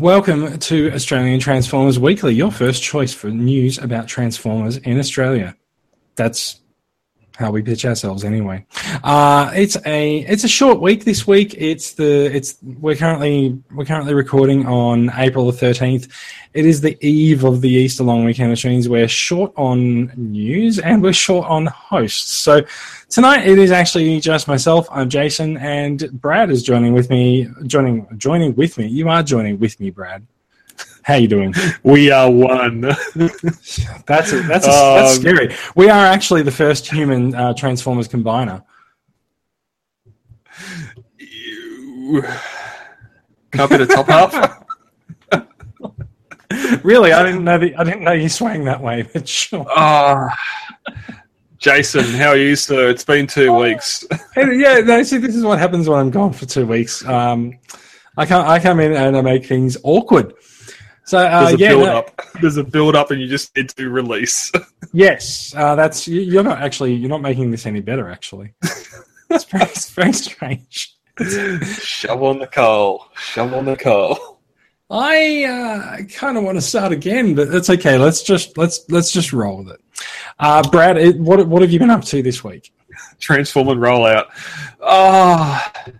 Welcome to Australian Transformers Weekly, your first choice for news about Transformers in Australia. That's how we pitch ourselves anyway. Uh, it's a it's a short week this week. It's the it's we're currently we're currently recording on April the thirteenth. It is the eve of the Easter long weekend, which means we're short on news and we're short on hosts. So tonight it is actually just myself. I'm Jason, and Brad is joining with me. Joining joining with me. You are joining with me, Brad. How you doing? We are one. that's a, that's a, that's um, scary. We are actually the first human uh, Transformers combiner. You... Can I be the top half? really, I didn't know. The, I didn't know you swang that way. But sure. Uh, Jason, how are you, sir? It's been two oh, weeks. yeah, no, see, this is what happens when I'm gone for two weeks. Um, I can't. I come in and I make things awkward. So uh, there's a yeah, build no, up. There's a build up, and you just need to release. yes, uh, that's you're not actually you're not making this any better. Actually, it's very, it's very strange. Shove on the coal. Shove on the coal. I uh, kind of want to start again, but that's okay. Let's just let's let's just roll with it. Uh, Brad, it, what what have you been up to this week? Transform and rollout. Ah, oh,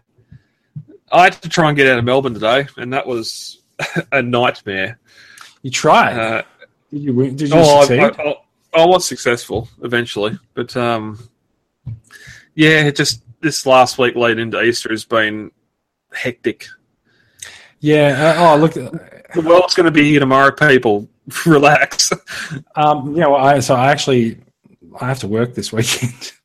I had to try and get out of Melbourne today, and that was a nightmare. You tried. Uh, did you win? Did you oh, succeed? I, I, I, was successful eventually, but um, yeah, just this last week leading into Easter has been hectic. Yeah. Uh, oh, look. The world's going to be here tomorrow, people. Relax. Um, yeah. Well, I, so I actually I have to work this weekend.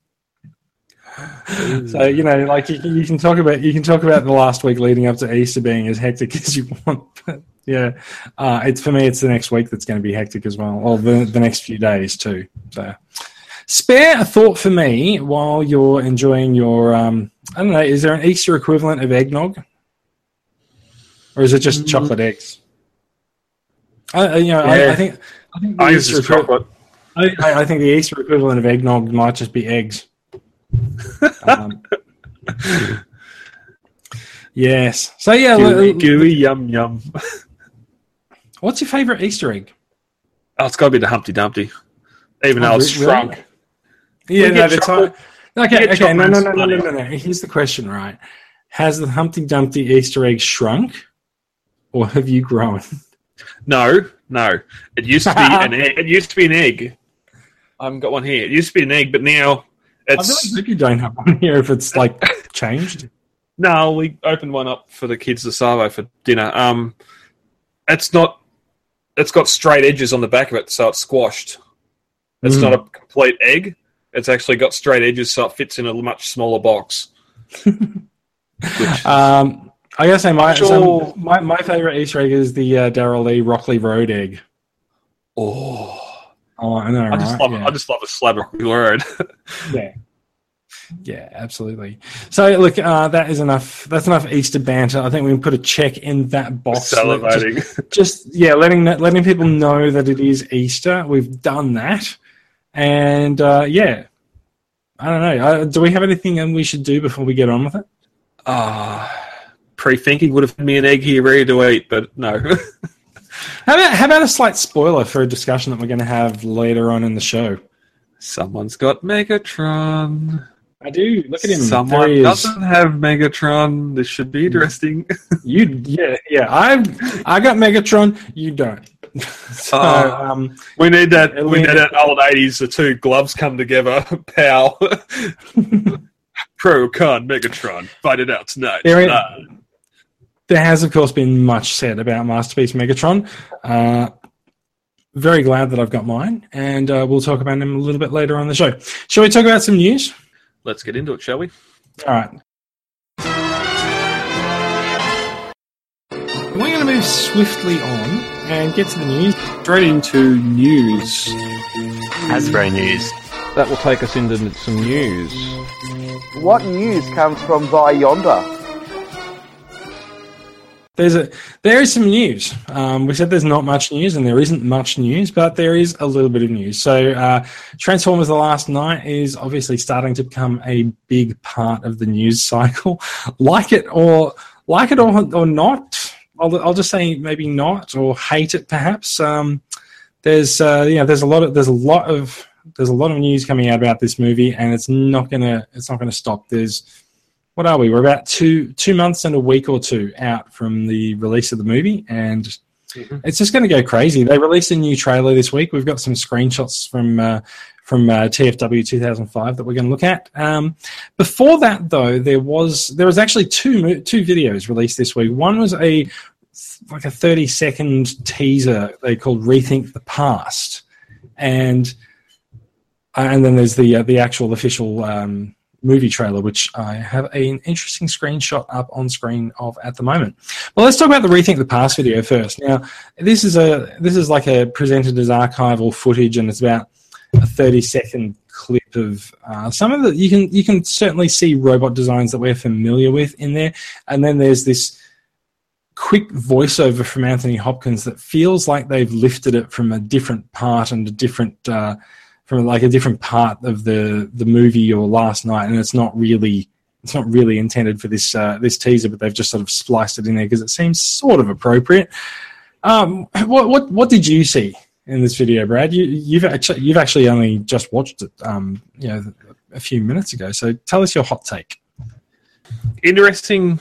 so you know, like you, you, can talk about you can talk about the last week leading up to Easter being as hectic as you want, but yeah, uh, it's for me. It's the next week that's going to be hectic as well, or the the next few days too. So, spare a thought for me while you're enjoying your. Um, I don't know. Is there an Easter equivalent of eggnog, or is it just mm. chocolate eggs? I, you know, yeah. I, I, think I think the I Easter chocolate. I, I think the Easter equivalent of eggnog might just be eggs um, yes. So yeah, gooey, gooey yum yum. What's your favorite Easter egg? Oh, it's got to be the Humpty Dumpty, even oh, though it's really? shrunk. Yeah, no, the time. Okay, okay, no, no, no, no, no, no, no. Here's the question, right? Has the Humpty Dumpty Easter egg shrunk, or have you grown? No, no. It used to be an egg. It used to be an egg. I haven't got one here. It used to be an egg, but now it's, I really hope you don't have one here if it's like changed. No, we opened one up for the kids this Savo for dinner. Um, it's not. It's got straight edges on the back of it, so it's squashed. It's mm. not a complete egg. It's actually got straight edges, so it fits in a much smaller box. Which, um, I gotta say, my sure. so my, my favorite Easter egg is the uh, Darrell Lea Rocky Road egg. Oh, Oh, I know. I just love. Yeah. I just love a slab of word. yeah. Yeah, absolutely. So, look, uh, that is enough. That's enough Easter banter. I think we can put a check in that box. Celebrating. Just, just, yeah, letting letting people know that it is Easter. We've done that, and uh, yeah, I don't know. Uh, do we have anything we should do before we get on with it? Ah, pre-thinking would have had me an egg here ready to eat, but no. How about how about a slight spoiler for a discussion that we're going to have later on in the show? Someone's got Megatron. I do. Look at him. Someone doesn't have Megatron. This should be interesting. you, yeah, yeah. I, I got Megatron. You don't. so, uh, um, we need that. We need that old eighties. The two gloves come together. Pow. Pro con Megatron. Fight it out tonight. There, uh, there has, of course, been much said about Masterpiece Megatron. Uh, very glad that I've got mine, and uh, we'll talk about them a little bit later on the show. Shall we talk about some news? Let's get into it, shall we? All right. We're going to move swiftly on and get to the news. Straight into news. Hasbro news. That will take us into some news. What news comes from by yonder? There's a there is some news. Um, we said there's not much news, and there isn't much news, but there is a little bit of news. So, uh, Transformers: The Last Knight is obviously starting to become a big part of the news cycle. like it or like it or, or not, I'll, I'll just say maybe not or hate it perhaps. Um, there's uh, there's a lot of there's a lot of there's a lot of news coming out about this movie, and it's not gonna it's not gonna stop. There's what are we? We're about two two months and a week or two out from the release of the movie, and Mhm. it's just going to go crazy. They released a new trailer this week. We've got some screenshots from uh, from uh, TFW 2005 that we're going to look at. Um, before that, though, there was there was actually two two videos released this week. One was a like a 30 second teaser they called "Rethink the Past," and and then there's the uh, the actual official um, movie trailer, which I have an interesting screenshot up on screen of at the moment. Well, let's talk about the rethink the past video first. Now, this is a this is like a presented as archival footage, and it's about a thirty second clip of uh, some of the you can you can certainly see robot designs that we're familiar with in there, and then there's this quick voiceover from Anthony Hopkins that feels like they've lifted it from a different part and a different uh, from like a different part of the the movie or Last Knight, and it's not really it's not really intended for this uh, this teaser, but they've just sort of spliced it in there because it seems sort of appropriate. Um, what what what did you see in this video, Brad? You you've actually you've actually only just watched it, um, you know, a few minutes ago. So tell us your hot take. Interesting.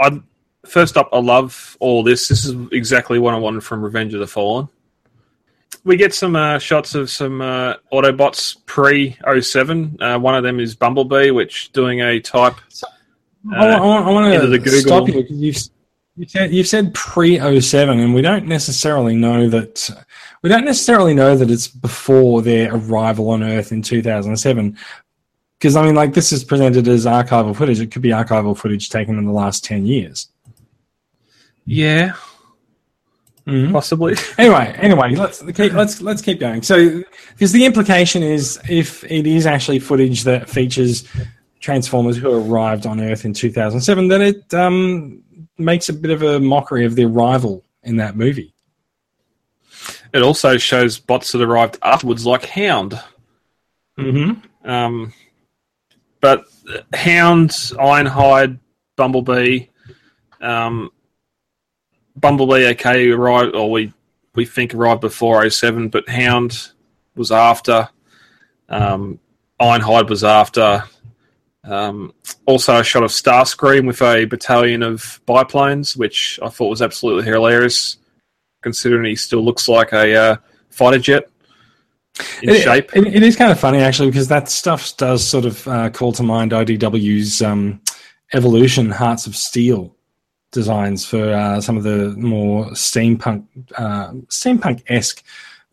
I first up, I love all this. This is exactly what I wanted from Revenge of the Fallen. We get some uh, shots of some uh, Autobots pre 07. Uh, one of them is Bumblebee, which doing a type. I, I, want- I want to stop you because you've you said, you've said pre 07 and we don't necessarily know that we don't necessarily know that it's before their arrival on Earth in 2007 because I mean like this is presented as archival footage it could be archival footage taken in the last 10 years Yeah, Mhm. possibly. anyway anyway let's keep, let's let's keep going so because the implication is if it is actually footage that features transformers who arrived on earth in 2007 then it um, makes a bit of a mockery of the arrival in that movie It also shows bots that arrived afterwards, like Hound. mm-hmm. Um, but Hound, Ironhide, Bumblebee, um, Bumblebee, okay, arrived, or we we think arrived before 07, but Hound was after. Um, Ironhide was after. Um, also, a shot of Starscream with a battalion of biplanes, which I thought was absolutely hilarious, considering he still looks like a uh, fighter jet in It- shape. it- it is kind of funny actually because that stuff does sort of uh, call to mind IDW's um, Evolution Hearts of Steel designs for uh, some of the more steampunk uh, steampunk esque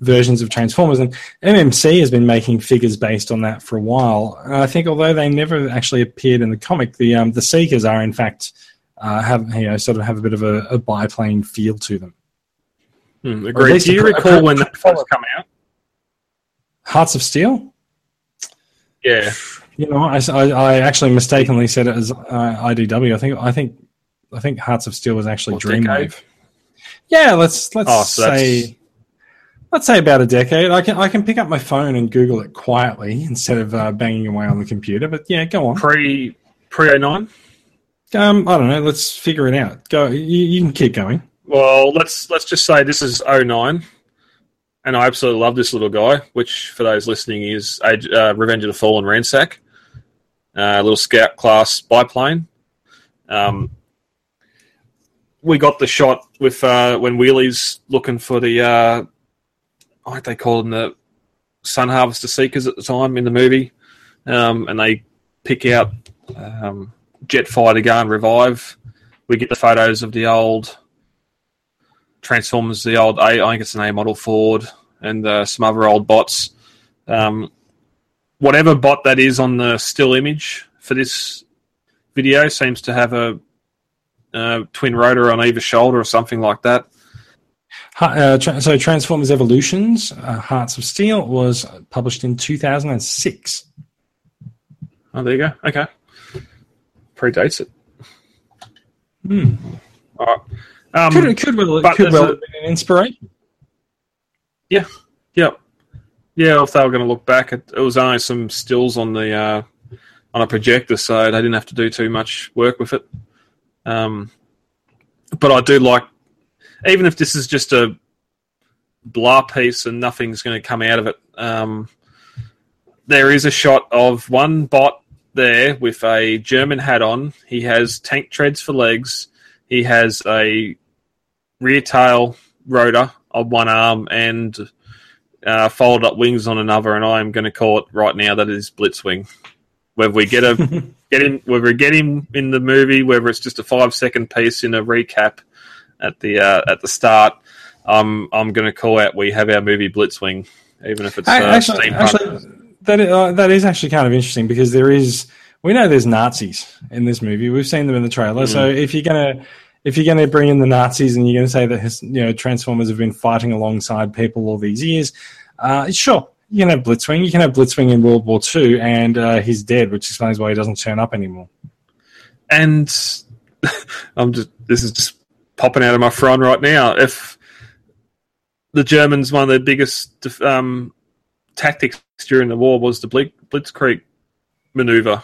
versions of Transformers, and MMC has been making figures based on that for a while. And I think although they never actually appeared in the comic, the um, the Seekers are in fact uh, have you know sort of have a bit of a, a biplane feel to them. Hmm, agreed. Do you a- a- recall when that first come out? Hearts of Steel. Yeah. You know, I, I, I actually mistakenly said it as uh, IDW. I think I think I think Hearts of Steel was actually What, Dreamwave. decade? Yeah, let's let's Oh, so say let's say about a decade. I can I can pick up my phone and Google it quietly instead of uh, banging away on the computer. But yeah, go on. Pre pre 09? Um, I don't know. Let's figure it out. Go. You, you can keep going. Well, let's let's just say this is 09. And I absolutely love this little guy, which for those listening is Age- uh, Revenge of the Fallen Ransack, uh, little scout class biplane. Um, we got the shot with uh, when Wheelie's looking for the uh, what they call them the Sun Harvester Seekers at the time in the movie, um, and they pick out um, Jetfire Gun Revive. We get the photos of the old Transformers, the old A, I think it's an A model Ford, and uh, some other old bots. Um, whatever bot that is on the still image for this video seems to have a uh, twin rotor on either shoulder or something like that. Uh, tra- so Transformers Evolutions, uh, Hearts of Steel was published in 2006. Oh, there you go. Okay, predates it. Hmm. All right. Um, Could, could well, it could well a- have been an inspiration. Yeah yep. Yeah, Yeah, if they were going to look back, it, it was only some stills on the uh, on a projector, so they didn't have to do too much work with it. Um, but I do like, even if this is just a blah piece and nothing's going to come out of it. Um, there is a shot of one bot there with a German hat on. He has tank treads for legs. He has a rear tail rotor on one arm and uh, folded up wings on another. And I'm going to call it right now that it is Blitzwing. Whether we get a get him, whether we get him in the movie, whether it's just a five second piece in a recap at the uh, at the start, um, I'm going to call out we have our movie Blitzwing, even if it's uh, actually, actually, that is, uh, that is actually kind of interesting because there is we know there's Nazis in this movie. We've seen them in the trailer. So if you're gonna if you're gonna bring in the Nazis and you're gonna say that his, you know Transformers have been fighting alongside people all these years, uh, sure. You can have Blitzwing. You can have Blitzwing in World War II, and uh, he's dead, which explains why he doesn't turn up anymore. and I'm just this is just popping out of my front right now. If the Germans, one of their biggest um, tactics during the war was the Blitzkrieg maneuver.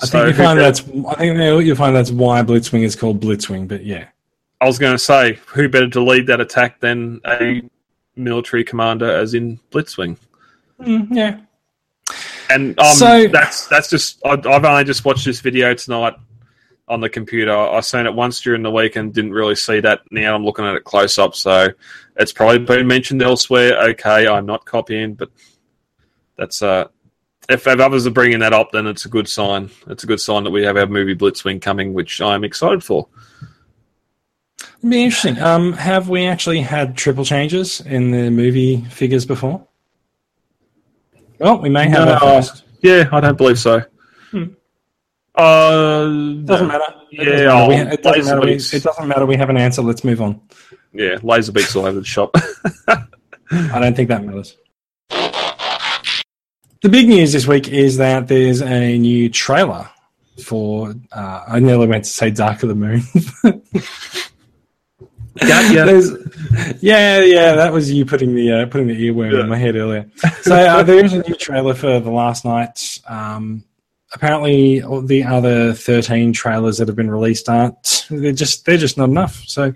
I So think you find that's I think you'll find that's why Blitzwing is called Blitzwing. But yeah, I was going to say, who better to lead that attack than a military commander, as in Blitzwing? Mm, yeah. And um, So- that's that's just I, I've only just watched this video tonight on the computer. I seen it once during the week and didn't really see that. Now I'm looking at it close up, so it's probably been mentioned elsewhere. Okay, I'm not copying, but that's uh, if, if others are bringing that up, then it's a good sign. It's a good sign that we have our movie Blitzwing coming, which I'm excited for. It'd be interesting. Um, have we actually had triple changes in the movie figures before? Well, we may have No. that first. Yeah, I don't believe so. Hmm. Uh, Doesn't matter. It Yeah, doesn't matter. We, it, doesn't matter. We, it doesn't matter. We have an answer. Let's move on. Yeah, laser beaks all over the shop. I don't think that matters. The big news this week is that there's a new trailer for. Uh, I nearly went to say Dark of the Moon. Yeah, yeah, that was you putting the uh, putting the earworm Yeah. in my head earlier. So uh, there is a new trailer for the Last Knight. Um, apparently, all the other thirteen trailers that have been released aren't. They're just they're just not enough. So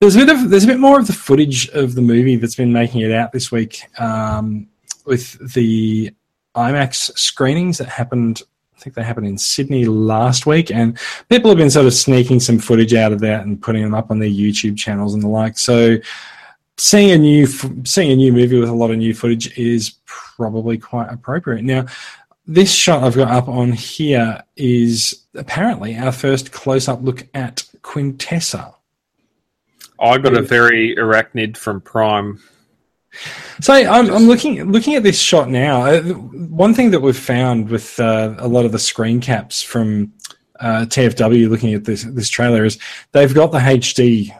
there's a bit of there's a bit more of the footage of the movie that's been making it out this week um, with the IMAX screenings that happened. Think they happened in Sydney last week, and people have been sort of sneaking some footage out of that and putting them up on their YouTube channels and the like. So, seeing a new seeing a new movie with a lot of new footage is probably quite appropriate. Now, this shot I've got up on here is apparently our first close up look at Quintessa. I got a very Airachnid from Prime. So I'm, I'm looking looking at this shot now. Uh, one thing that we've found with uh, a lot of the screen caps from uh, TFW looking at this this trailer is they've got the HD.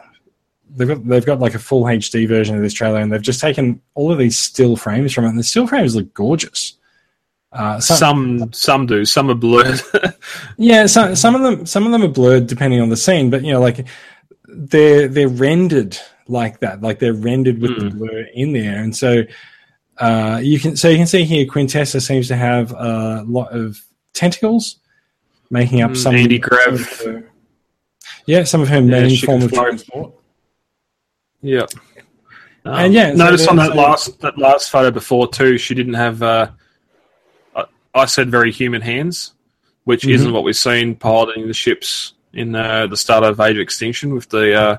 They've got they've got like a full HD version of this trailer, and they've just taken all of these still frames from it, and the still frames look gorgeous. Uh, some, Some some do, some are blurred. yeah, some some of them some of them are blurred depending on the scene, but you know, like they're they're rendered like that, like they're rendered with the blur in there, and so uh, you can so you can see here Quintessa seems to have a lot of tentacles, making up Mm, some of her- yeah, some of her main form of transport. yeah. Um, And yeah, so notice on that a- last that last photo before too, she didn't have. Uh, I, I said very human hands, which Mhm. isn't what we've seen piloting the ships in uh, the start of Age of Extinction with the uh,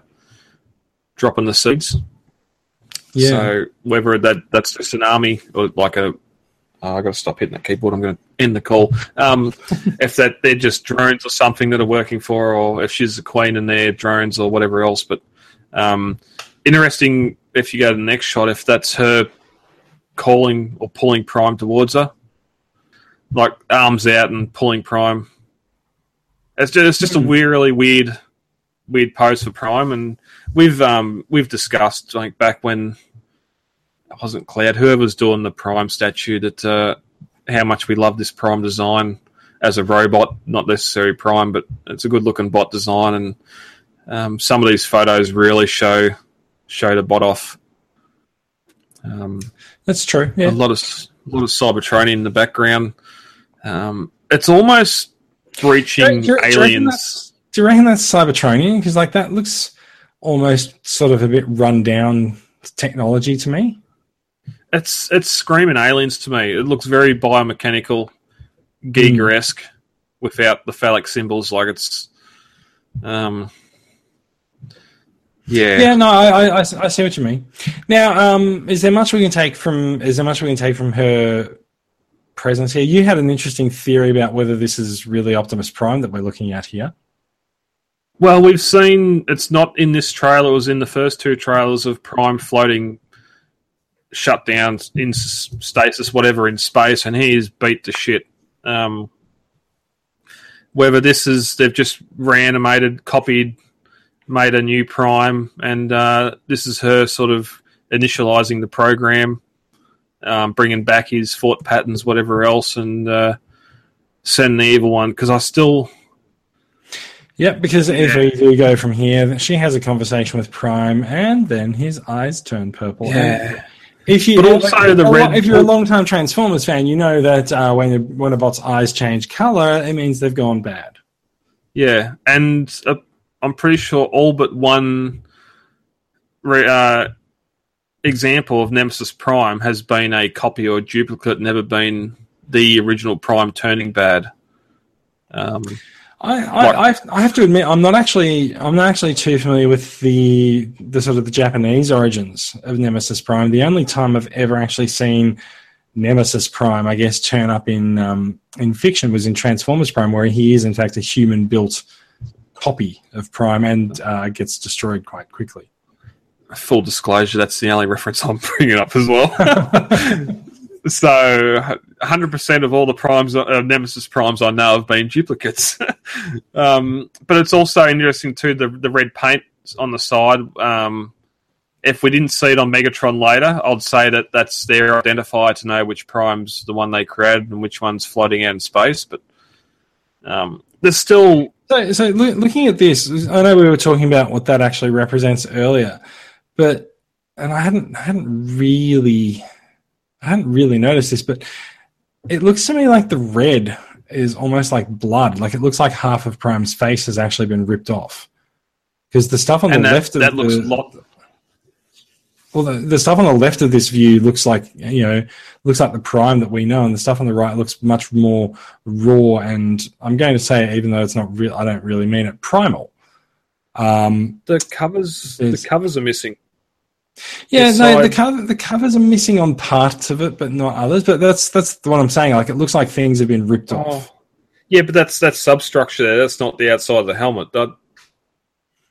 dropping the seeds. Yeah. So whether that that's just an army or like a, oh, I got to stop hitting that keyboard. I'm going to end the call. Um, if that they're just drones or something that are working for, her, or if she's a queen and they're drones or whatever else. But um, interesting if you go to the next shot, if that's her calling or pulling Prime towards her, like arms out and pulling Prime. It's just, it's just a weird, really weird, weird pose for Prime, and we've um we've discussed like back when it wasn't Cloud, whoever's doing the Prime statue, that uh, how much we love this Prime design as a robot, not necessarily Prime, but it's a good looking bot design, and um, some of these photos really show show the bot off. Um, That's true. a lot of a lot of Cybertronian in the background. Um, it's almost breaching Do you- do you aliens. Do you reckon that's Cybertronian? Because like that looks almost sort of a bit run down technology to me. It's it's screaming aliens to me. It looks very biomechanical, Giger esque, without the phallic symbols. Like it's, um, yeah, Yeah, no, I, I, I see what you mean. Now, um, is there much we can take from? Is there much we can take from her presence here? You had an interesting theory about whether this is really Optimus Prime that we're looking at here. Well, we've seen it's not in this trailer. It was in the first two trailers of Prime floating, shut down in stasis, whatever, in space, and he is beat to shit. Um, whether this is they've just reanimated, copied, made a new Prime, and uh, this is her sort of initializing the program, um, bringing back his thought patterns, whatever else, and uh, send the evil one. Because I still. Yep, because if Yeah. we do go from here, she has a conversation with Prime, and then his eyes turn purple. And If you, But also the a lo- red- if you're a long-time Transformers fan, you know that uh, when a, when a bot's eyes change color, it means they've gone bad. Yeah, and uh, I'm pretty sure all but one re- uh, example of Nemesis Prime has been a copy or duplicate, never been the original Prime turning bad. Um, I, I, I, I have to admit, I'm not actually, I'm not actually too familiar with the the sort of the Japanese origins of Nemesis Prime. The only time I've ever actually seen Nemesis Prime, I guess, turn up in um, in fiction was in Transformers Prime, where he is in fact a human built copy of Prime and uh, gets destroyed quite quickly. full disclosure, that's the only reference I'm bringing up as well. so, 100% of all the primes, uh, Nemesis primes I know have been duplicates. um, but it's also interesting too the the red paint on the side. Um, if we didn't see it on Megatron later, I'd say that that's their identifier to know which prime's the one they created and which one's floating out in space. But um, there's still So, so loo- looking at this, I know we were talking about what that actually represents earlier, but and I hadn't I hadn't really I hadn't really noticed this, but it looks to me like the red is almost like blood. Like it looks like half of Prime's face has actually been ripped off. Because the stuff on and the that, left of that looks the, lot well, the, the stuff on the left of this view looks like you know looks like the prime that we know, and the stuff on the right looks much more raw. And I'm going to say, even though it's not real, I don't really mean it, primal. Um, the covers. The covers are missing. Yeah, It's no, the cover the covers are missing on parts of it, but not others. But that's that's what I'm saying. Like it looks like things have been ripped oh. off. Oh. Yeah, but that's that's substructure there. That's not the outside of the helmet. That,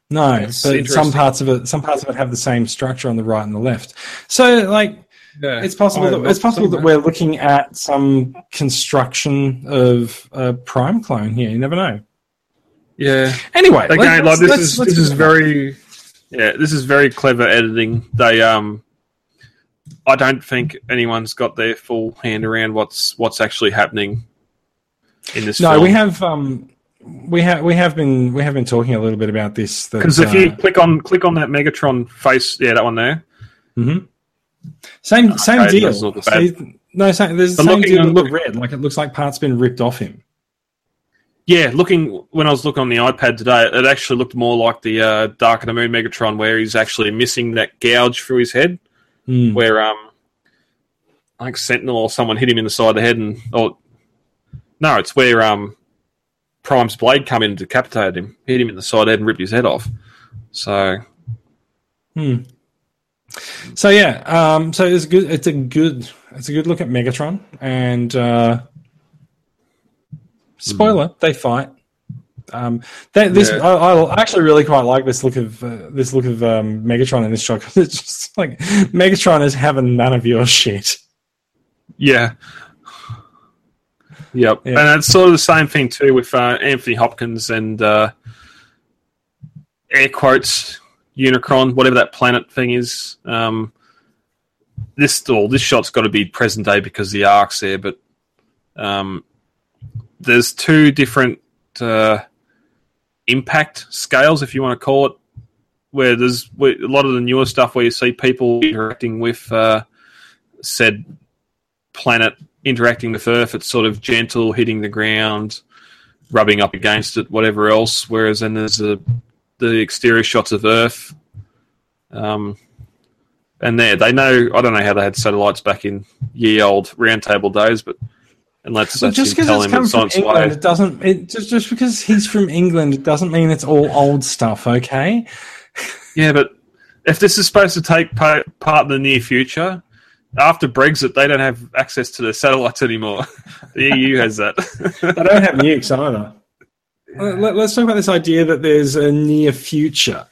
No, but some parts of it, some parts of it have the same structure on the right and the left. So, like, yeah. it's possible Oh, that it's possible that we're looking at some construction of a prime clone here. You never know. Yeah. Anyway, Again, like this let's- is let's this is very yeah, this is very clever editing. They um I don't think anyone's got their full hand around what's what's actually happening in this no. film. We have um, we have we have been we have been talking a little bit about this. because if you uh, click on click on that Megatron face, yeah, that one there. Mm-hmm. same same Okay, deal. bad. See, no, same, there's the But same deal the red. Like it looks like parts been ripped off him. Yeah, looking when I was looking on the iPad today, it actually looked more like the uh, Dark of the Moon Megatron, where he's actually missing that gouge through his head. Hmm. where um, I think Sentinel or someone hit him in the side of the head, and or no, it's where um, Prime's blade come in and decapitated him, hit him in the side of the head, and ripped his head off. So Hmm. So yeah, um, so it's good. It's a good. It's a good look at Megatron, and uh, spoiler, they fight. Um, that, this Yeah. I, I actually really quite like this look of uh, this look of um, Megatron in this shot 'cause it's just like Megatron is having none of your shit. yeah, yep, Yeah. and it's sort of the same thing too with uh, Anthony Hopkins and uh, air quotes Unicron, whatever that planet thing is. Um, this well, this shot's got to be present day because the arc's there, but um, there's two different uh, impact scales, if you want to call it, where there's where, a lot of the newer stuff where you see people interacting with uh, said planet interacting with Earth. It's sort of gentle, hitting the ground, rubbing up against it, whatever else. Whereas then there's the the exterior shots of Earth. Um, and there, they know. I don't know how they had satellites back in ye old roundtable days, but and let's Well, just because it's come from England, way. it doesn't. It just just because he's from England, it doesn't mean it's all old stuff. Okay. Yeah, but if this is supposed to take part in the near future, after Brexit, they don't have access to the satellites anymore. the EU has that. They don't have nukes either. Let, us talk about this idea that there's a near future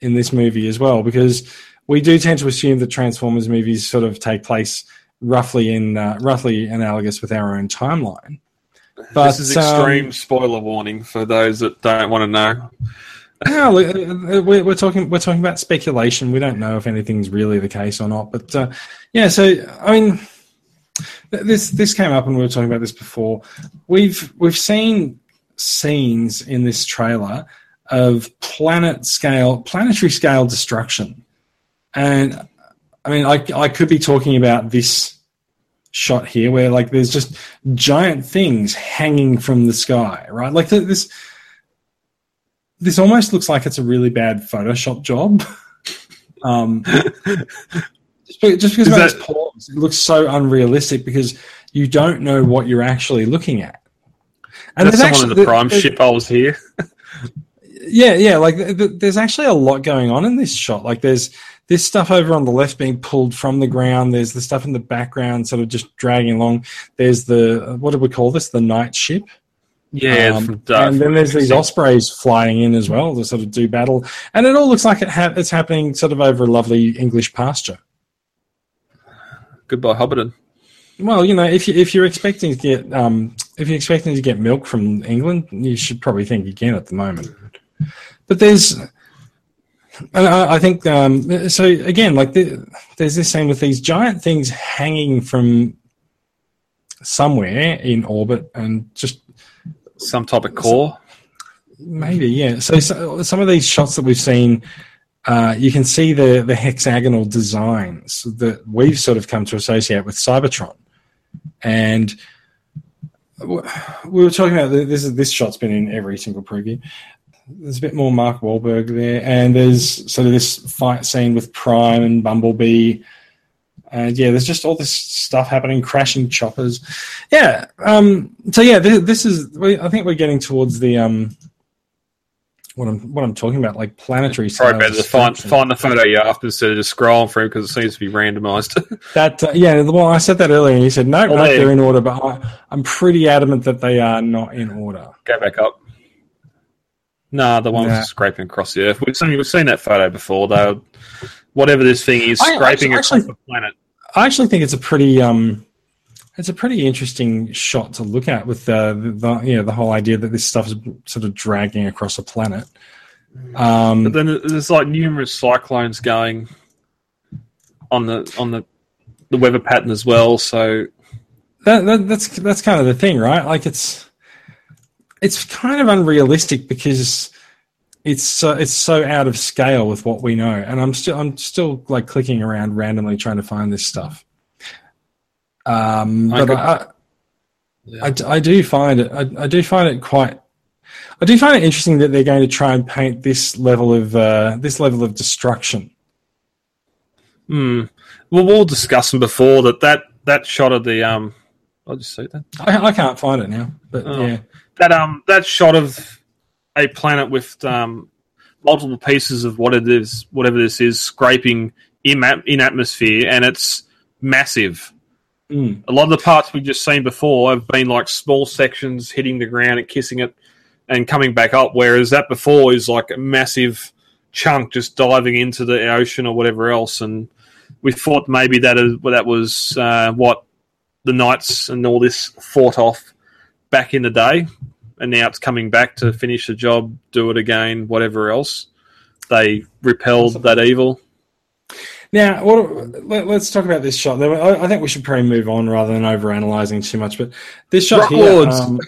in this movie as well, because we do tend to assume that Transformers movies sort of take place roughly in uh, roughly analogous with our own timeline. But this is extreme um, spoiler warning for those that don't want to know. No, uh, we're, we're talking we're talking about speculation. We don't know if anything's really the case or not. But uh, yeah, so I mean, this this came up and we were talking about this before. We've we've seen scenes in this trailer of planet scale, planetary scale destruction, and I mean, I I could be talking about this shot here where like there's just giant things hanging from the sky, right? Like th- this this almost looks like it's a really bad Photoshop job. um, just, just because that- pause, it looks so unrealistic because you don't know what you're actually looking at. And there's someone in the prime there- ship holes here. yeah, yeah. Like th- th- there's actually a lot going on in this shot. Like there's this stuff over on the left being pulled from the ground. There's the stuff in the background sort of just dragging along. There's the what do we call this? The night ship. Yeah, Um, from and then there's these ospreys flying in as well to sort of do battle, and it all looks like it ha- it's happening sort of over a lovely English pasture. Goodbye, Hobbiton. Well, you know, if you if you're expecting to get um, if you're expecting to get milk from England, you should probably think again at the moment. But there's, and I, I think um, so. Again, like the, there's this thing with these giant things hanging from somewhere in orbit, and just Some type of core. Maybe, yeah. So, so some of these shots that we've seen, uh, you can see the the hexagonal designs that we've sort of come to associate with Cybertron, and we were talking about this. This shot's been in every single preview. There's a bit more Mark Wahlberg there, and there's sort of this fight scene with Prime and Bumblebee. And yeah, there's just all this stuff happening, crashing choppers. Yeah. Um, so yeah, this, this is. I think we're getting towards the um, what I'm what I'm talking about, like planetary. Sorry, better to find, find the photo you after instead of just scrolling through because it seems to be randomized. That uh, yeah, well, I said that earlier, and you said no, Well, no, they're in order, but I, I'm pretty adamant that they are not in order. Go back up. Nah, the one Nah. was scraping across the Earth. We've seen, we've seen that photo before. Though, whatever this thing is, I- scraping actually- across the planet. I actually think it's a pretty um, it's a pretty interesting shot to look at with the, the you know the whole idea that this stuff is sort of dragging across a planet. Um, But then there's like numerous cyclones going on the on the the weather pattern as well. So that, that, that's that's kind of the thing, right? Like it's it's kind of unrealistic because it's so it's so out of scale with what we know, and I'm still I'm still like clicking around randomly trying to find this stuff. Um, I but could- I, Yeah. I, I do find it I, I do find it quite I do find it interesting that they're going to try and paint this level of uh, this level of destruction. hmm. well, we'll discuss them before that that that shot of the um. I'll just see that. I, I can't find it now, but Oh. yeah, that um that shot of a planet with um multiple pieces of what it is whatever this is scraping in in atmosphere and it's massive Mm. a lot of the parts we've just seen before have been like small sections hitting the ground and kissing it and coming back up whereas that before is like a massive chunk just diving into the ocean or whatever else and we thought maybe that is that was uh, what the knights and all this fought off back in the day and now it's coming back to finish the job, do it again, whatever else. They repelled that evil. Now, what, let, us talk about this shot. I, I think we should probably move on rather than over analyzing too much. But this shot Rock here. Um,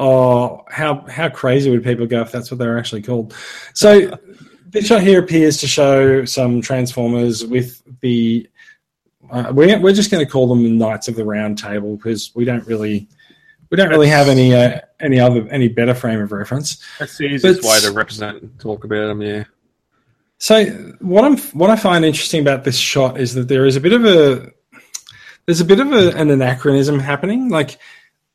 oh, how how crazy would people go if that's what they're actually called? So, this shot here appears to show some transformers with the. Uh, we're we're just going to call them the Knights of the Round Table because we don't really we don't really have any uh, any other any better frame of reference. That's the easiest But- way to represent and talk about them. Yeah. So what I'm what I find interesting about this shot is that there is a bit of a there's a bit of a, an anachronism happening. Like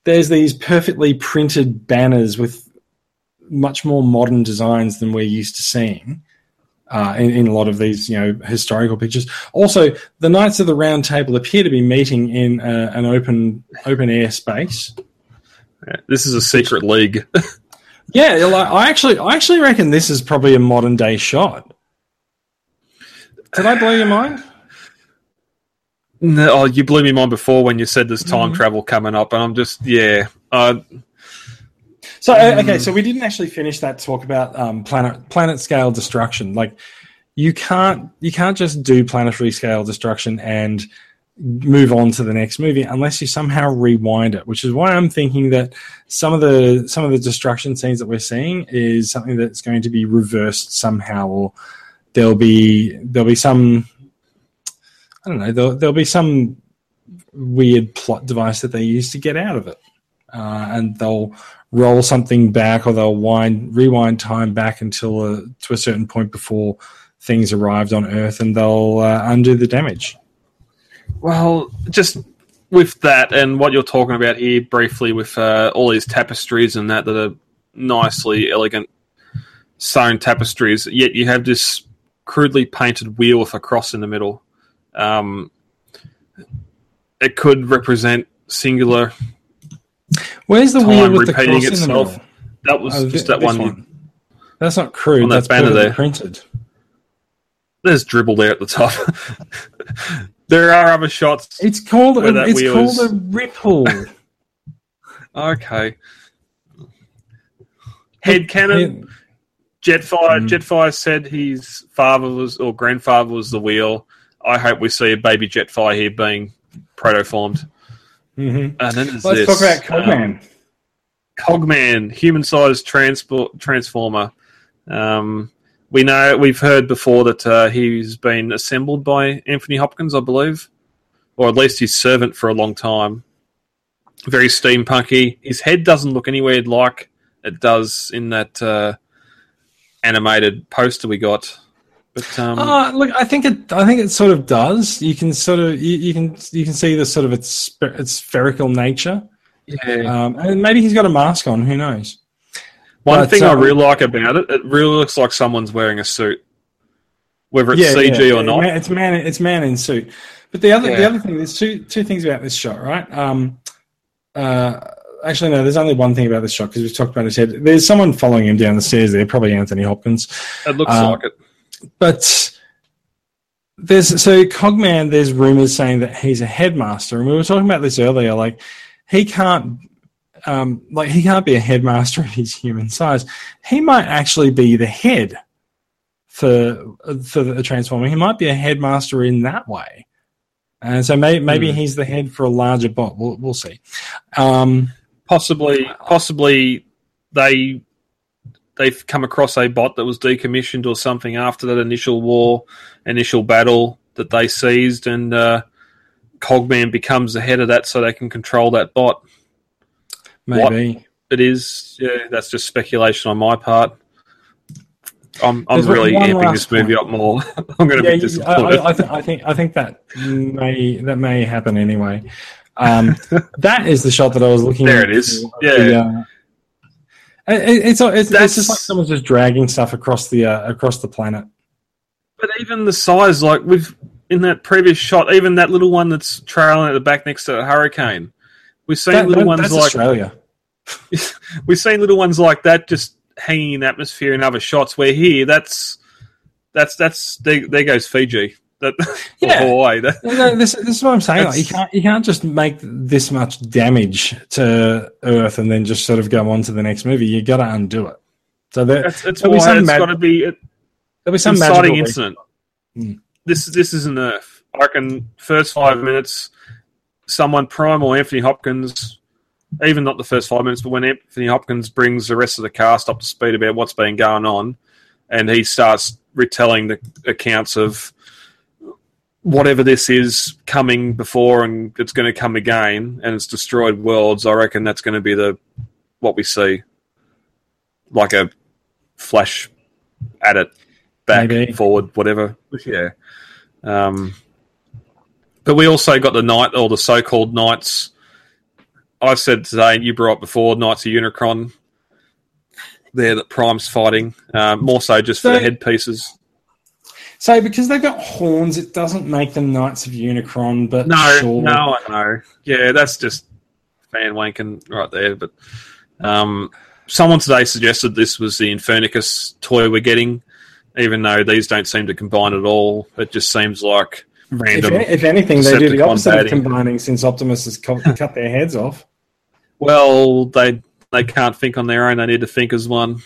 there's these perfectly printed banners with much more modern designs than we're used to seeing uh, in, in a lot of these you know historical pictures. Also, the Knights of the Round Table appear to be meeting in uh, an open open air space. This is a secret league. Yeah, like, I actually I actually reckon this is probably a modern day shot. Did I blow your mind? no, oh, you blew me mind before when you said there's time travel coming up, and I'm just yeah. Uh, So uh, okay, so we didn't actually finish that talk about um, planet planet scale destruction. Like you can't you can't just do planetary scale destruction and move on to the next movie unless you somehow rewind it. Which is why I'm thinking that some of the some of the destruction scenes that we're seeing is something that's going to be reversed somehow, or there'll be there'll be some I don't know there'll, there'll be some weird plot device that they use to get out of it, uh, and they'll roll something back or they'll wind rewind time back until a, to a certain point before things arrived on Earth, and they'll uh, undo the damage. well, just with that and what you're talking about here briefly with uh, all these tapestries and that that are nicely elegant sewn tapestries, yet you have this crudely painted wheel with a cross in the middle. Um, it could represent singular. Where's the wheel with the cross in the itself. That was Oh, just that this one. That's not crude. On that That's banner there. printed. There's dribble there at the top. there are other shots. It's called Where that it's called is. a ripple. Okay. Head canon. Jetfire. Mm. Jetfire said his father was or grandfather was the wheel. I hope we see a baby Jetfire here being protoformed. Mhm. And then there's Let's this, talk about Cogman. um, Cogman, human-sized transport transformer. Um, we know we've heard before that uh, he's been assembled by Anthony Hopkins, I believe, or at least his servant for a long time. Very steampunky. His head doesn't look anywhere like it does in that uh, animated poster we got. But um, Uh, look, I think it. I think it sort of does. You can sort of you, you can you can see the sort of its its spherical nature. yeah. Um, and maybe he's got a mask on. Who knows? One but, thing I um, really like about it, it really looks like someone's wearing a suit, whether it's CG or not. It's man. It's man in suit. But the other the other thing, there's two two things about this shot, right? Um, uh, actually, no. There's only one thing about this shot because we've talked about his head. There's someone following him down the stairs there, probably Anthony Hopkins. It looks Uh, like it. But there's so Cogman. There's rumors saying that he's a headmaster, and we were talking about this earlier. Like he can't, um, like he can't be a headmaster at his human size. He might actually be the head for for the transformer. He might be a headmaster in that way, and so maybe maybe Hmm. he's the head for a larger bot. We'll we'll see. Um, Possibly, possibly they they've come across a bot that was decommissioned or something after that initial war, initial battle that they seized, and uh, Cogman becomes the head of that, so they can control that bot. maybe. It is, yeah, that's just speculation on my part. I'm, I'm really amping this movie up more. I'm going to Yeah, be disappointed. I, I, I, th- I think I think that may that may happen anyway. Um, that is the shot that I was looking. There at There it is. Yeah. the, uh, it- it- it's it's, it's just like someone's just dragging stuff across the uh, across the planet. But even the size, like we've in that previous shot, even that little one that's trailing at the back next to a hurricane, we've seen That- little that- ones like Australia. we've seen little ones like that just hanging in atmosphere in other shots. Where here, that's that's that's there, there goes Fiji. That Yeah. Hawaii. That, No, this, this is what I'm saying. Like, you can't you can't just make this much damage to Earth and then just sort of go on to the next movie. You got to undo it. So there, that's it's why it's mag- got to be. There'll be some magical incident. Hmm. This this is an Earth. I reckon first five minutes, someone prime or Anthony Hopkins, even not the first five minutes, but when Anthony Hopkins brings the rest of the cast up to speed about what's been going on, and he starts retelling the accounts of whatever this is coming before and it's going to come again and it's destroyed worlds, I reckon that's going to be the what we see, like a flash at it, back, Maybe. forward, whatever. Yeah. Um, but we also got the night or the so-called knights. I said today, and you brought up before, Knights of Unicron. There that Prime's fighting, uh, more so just for So- the headpieces. So because they've got horns, it doesn't make them Knights of Unicron, but No, sure. no, I know. Yeah, that's just fan wanking right there. But um, someone today suggested this was the Infernocus toy we're getting, even though these don't seem to combine at all. It just seems like If, random. if anything, they do the opposite of combining since Optimus has cut their heads off. Well, they they can't think on their own. They need to think as one.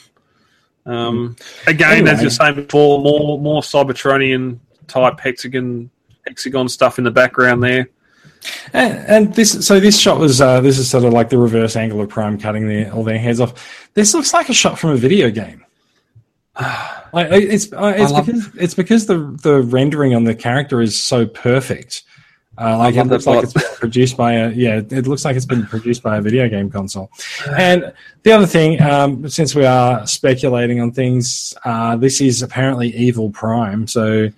Um, again, as you're saying before, more more Cybertronian type hexagon hexagon stuff in the background there. And, and this, so this shot was uh, this is sort of like the reverse angle of Prime cutting their, all their heads off. This looks like a shot from a video game. Like, it's uh, it's because it's because the the rendering on the character is so perfect. Uh, like it looks like part. it's been produced by a yeah, it looks like it's been produced by a video game console. And the other thing, um, since we are speculating on things, uh, this is apparently Evil Prime. So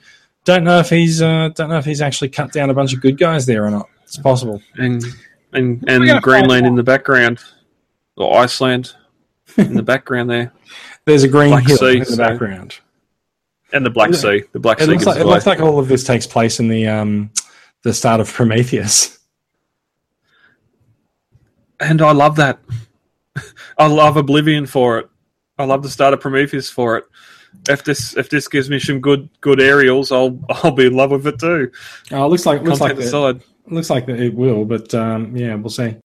don't know if he's uh, don't know if he's actually cut down a bunch of good guys there or not. It's possible. and and and Greenland in the background, or Iceland in the background there, There's a green Black hill Sea, in the so- background. and the Black It- Sea. The Black It Sea looks like it away. looks like all of this takes place in the um, the start of Prometheus. and I love that. I love Oblivion for it. I love the start of Prometheus for it. If this if this gives me some good good aerials, I'll I'll be in love with it too. Oh, it looks like looks like Content the, aside. looks like it will, but um, yeah, we'll see.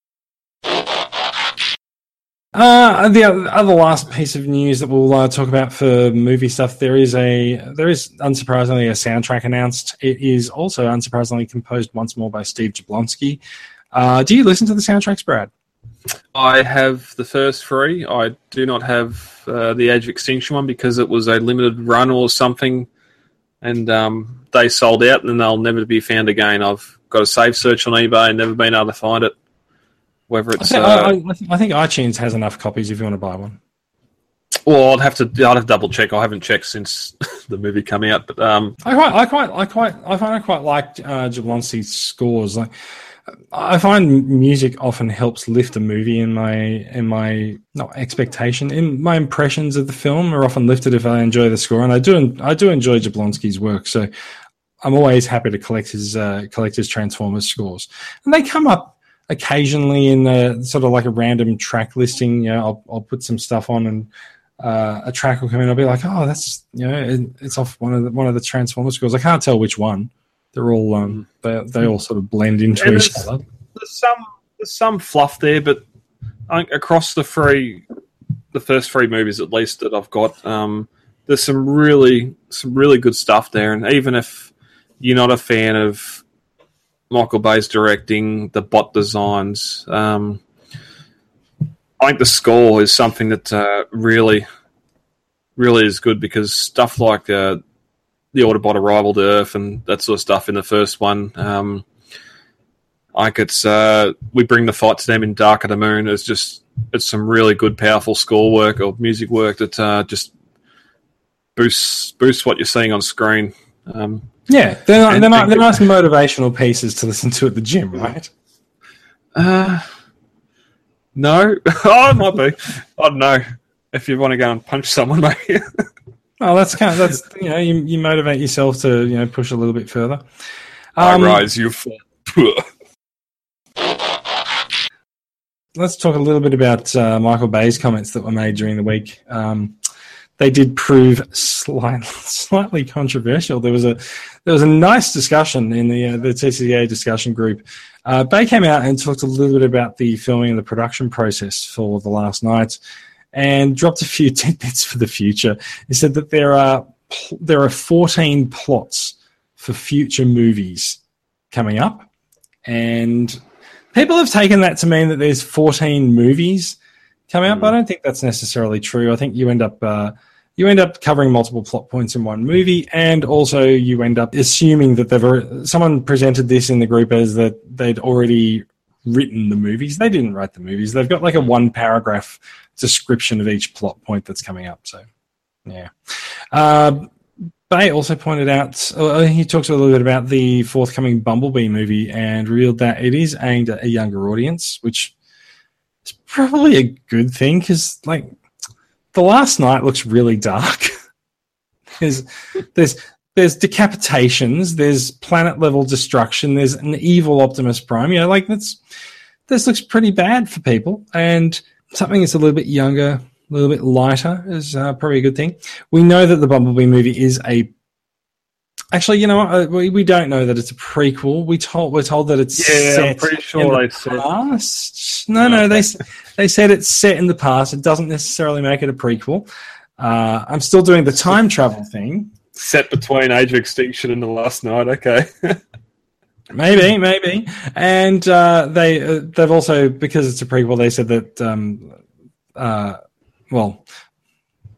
Uh, the other, last piece of news that we'll uh, talk about for movie stuff, there is a there is unsurprisingly a soundtrack announced. It is also unsurprisingly composed once more by Steve Jablonsky. Uh, do you listen to the soundtracks, Brad? I have the first three. I do not have uh, the Age of Extinction one because it was a limited run or something, and um, they sold out, and they'll never be found again. I've got a save search on eBay and never been able to find it. Whether I it's think, uh, I, I, I think iTunes has enough copies if you want to buy one. well, I'd have to I'd have to double check. I haven't checked since the movie came out, but um, I quite, I quite, I quite, I find I quite like uh, Jablonsky's scores. Like, I find music often helps lift a movie in my in my not expectation in my impressions of the film are often lifted if I enjoy the score, and I do I do enjoy Jablonsky's work. So I'm always happy to collect his uh, collect his Transformers scores, and they come up occasionally in the sort of like a random track listing. You know, I'll, I'll put some stuff on and uh, a track will come in. I'll be like, oh, that's you know, it, it's off one of the one of the Transformers scores. I can't tell which one. They're all um, they they all sort of blend into And each it's- other. there's some there's some fluff there, but across the three, the first three movies at least that I've got, um, there's some really some really good stuff there. And even if you're not a fan of Michael Bay's directing, the bot designs, um, I think the score is something that uh, really, really is good because stuff like uh, the Autobot arrival to Earth and that sort of stuff in the first one. Um, like it's uh, we bring the fight to them in Dark of the Moon. It's just it's some really good, powerful score work or music work that uh, just boosts boosts what you're seeing on screen. Um, Yeah, they're And- they're, and- they're nice motivational pieces to listen to at the gym, right? uh, no, oh, it might be. I don't know if you want to go and punch someone, maybe. Oh, that's kind of that's you know you, you motivate yourself to you know push a little bit further. I Um, rise, you fall. let's talk a little bit about uh, Michael Bay's comments that were made during the week. Um, they did prove slight, slightly controversial. There was a there was a nice discussion in the uh, the TCA discussion group. Uh, Bay came out and talked a little bit about the filming and the production process for the Last Knight, and dropped a few tidbits for the future. He said that there are there are 14 plots for future movies coming up, and people have taken that to mean that there's 14 movies coming up. I don't think that's necessarily true. I think you end up uh, you end up covering multiple plot points in one movie, and also you end up assuming that they've someone presented this in the group as that they'd already written the movies. They didn't write the movies. They've got like a one paragraph description of each plot point that's coming up. So, yeah. Uh, Bay also pointed out, uh, he talks a little bit about the forthcoming Bumblebee movie and revealed that it is aimed at a younger audience, which is probably a good thing because, like, the Last Knight looks really dark. there's, there's, there's decapitations, there's planet level destruction, there's an evil Optimus Prime. You know, like that's this looks pretty bad for people, and something that's a little bit younger, a little bit lighter is uh, probably a good thing. We know that the Bumblebee movie is a Actually, you know? Uh, we, we don't know that it's a prequel. We told we're told that it's Yeah, set I'm pretty in sure the they said. past. No, no, they they said it's set in the past. It doesn't necessarily make it a prequel. Uh, I'm still doing the time travel thing. Set between Age of Extinction and The Last Knight. Okay. Maybe, maybe. And uh, they uh, they've also because it's a prequel. They said that um, uh, well,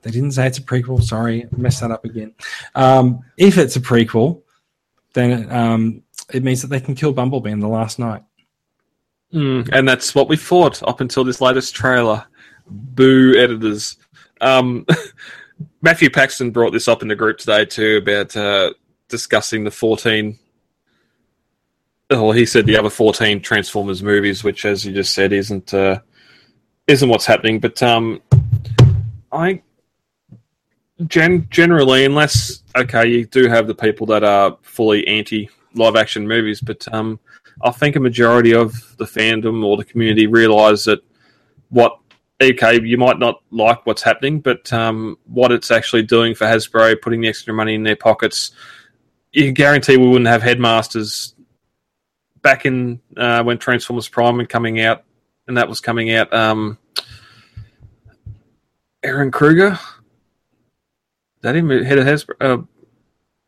they didn't say it's a prequel. Sorry, I messed that up again. Um, if it's a prequel, then um, it means that they can kill Bumblebee in the Last Knight. Mm, and that's what we thought up until this latest trailer. Boo, editors. Um, Matthew Paxton brought this up in the group today too about uh, discussing the 14. Well, he said the other 14 Transformers movies, which, as you just said, isn't uh, isn't what's happening. But um, I gen- generally, unless okay, you do have the people that are fully anti live action movies, but um, I think a majority of the fandom or the community realise that what okay, you might not like what's happening, but um, what it's actually doing for Hasbro, putting the extra money in their pockets, you guarantee we wouldn't have headmasters back in uh, when Transformers Prime was coming out, and that was coming out. Um, Aaron Kruger, that him head of Hasbro uh,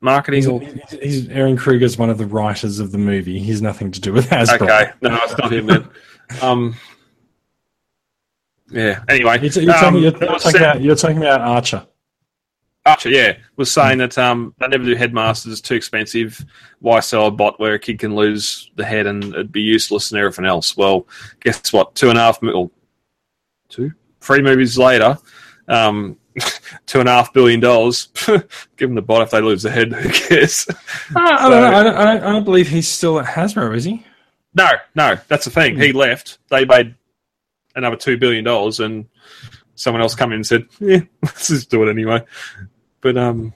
marketing? He's, or- he's Ehren Kruger's one of the writers of the movie. He's nothing to do with Hasbro. Okay, no, it's not him then. Um, yeah. Anyway, You're, you're, um, talking, you're, you're talking about, you're talking about Archer. Archer, yeah, was saying that um, they never do headmasters; it's too expensive. Why sell a bot where a kid can lose the head and it'd be useless and everything else? Well, guess what? Two and a half, mil- two, three movies later, um, two and a half billion dollars. Give them the bot if they lose the head. Who cares? I don't know. I don't, I, don't, I don't believe he's still at Hasbro, is he? No, no, that's the thing. He left. They made another two billion dollars, and someone else come in and said, "Yeah, let's just do it anyway." But um,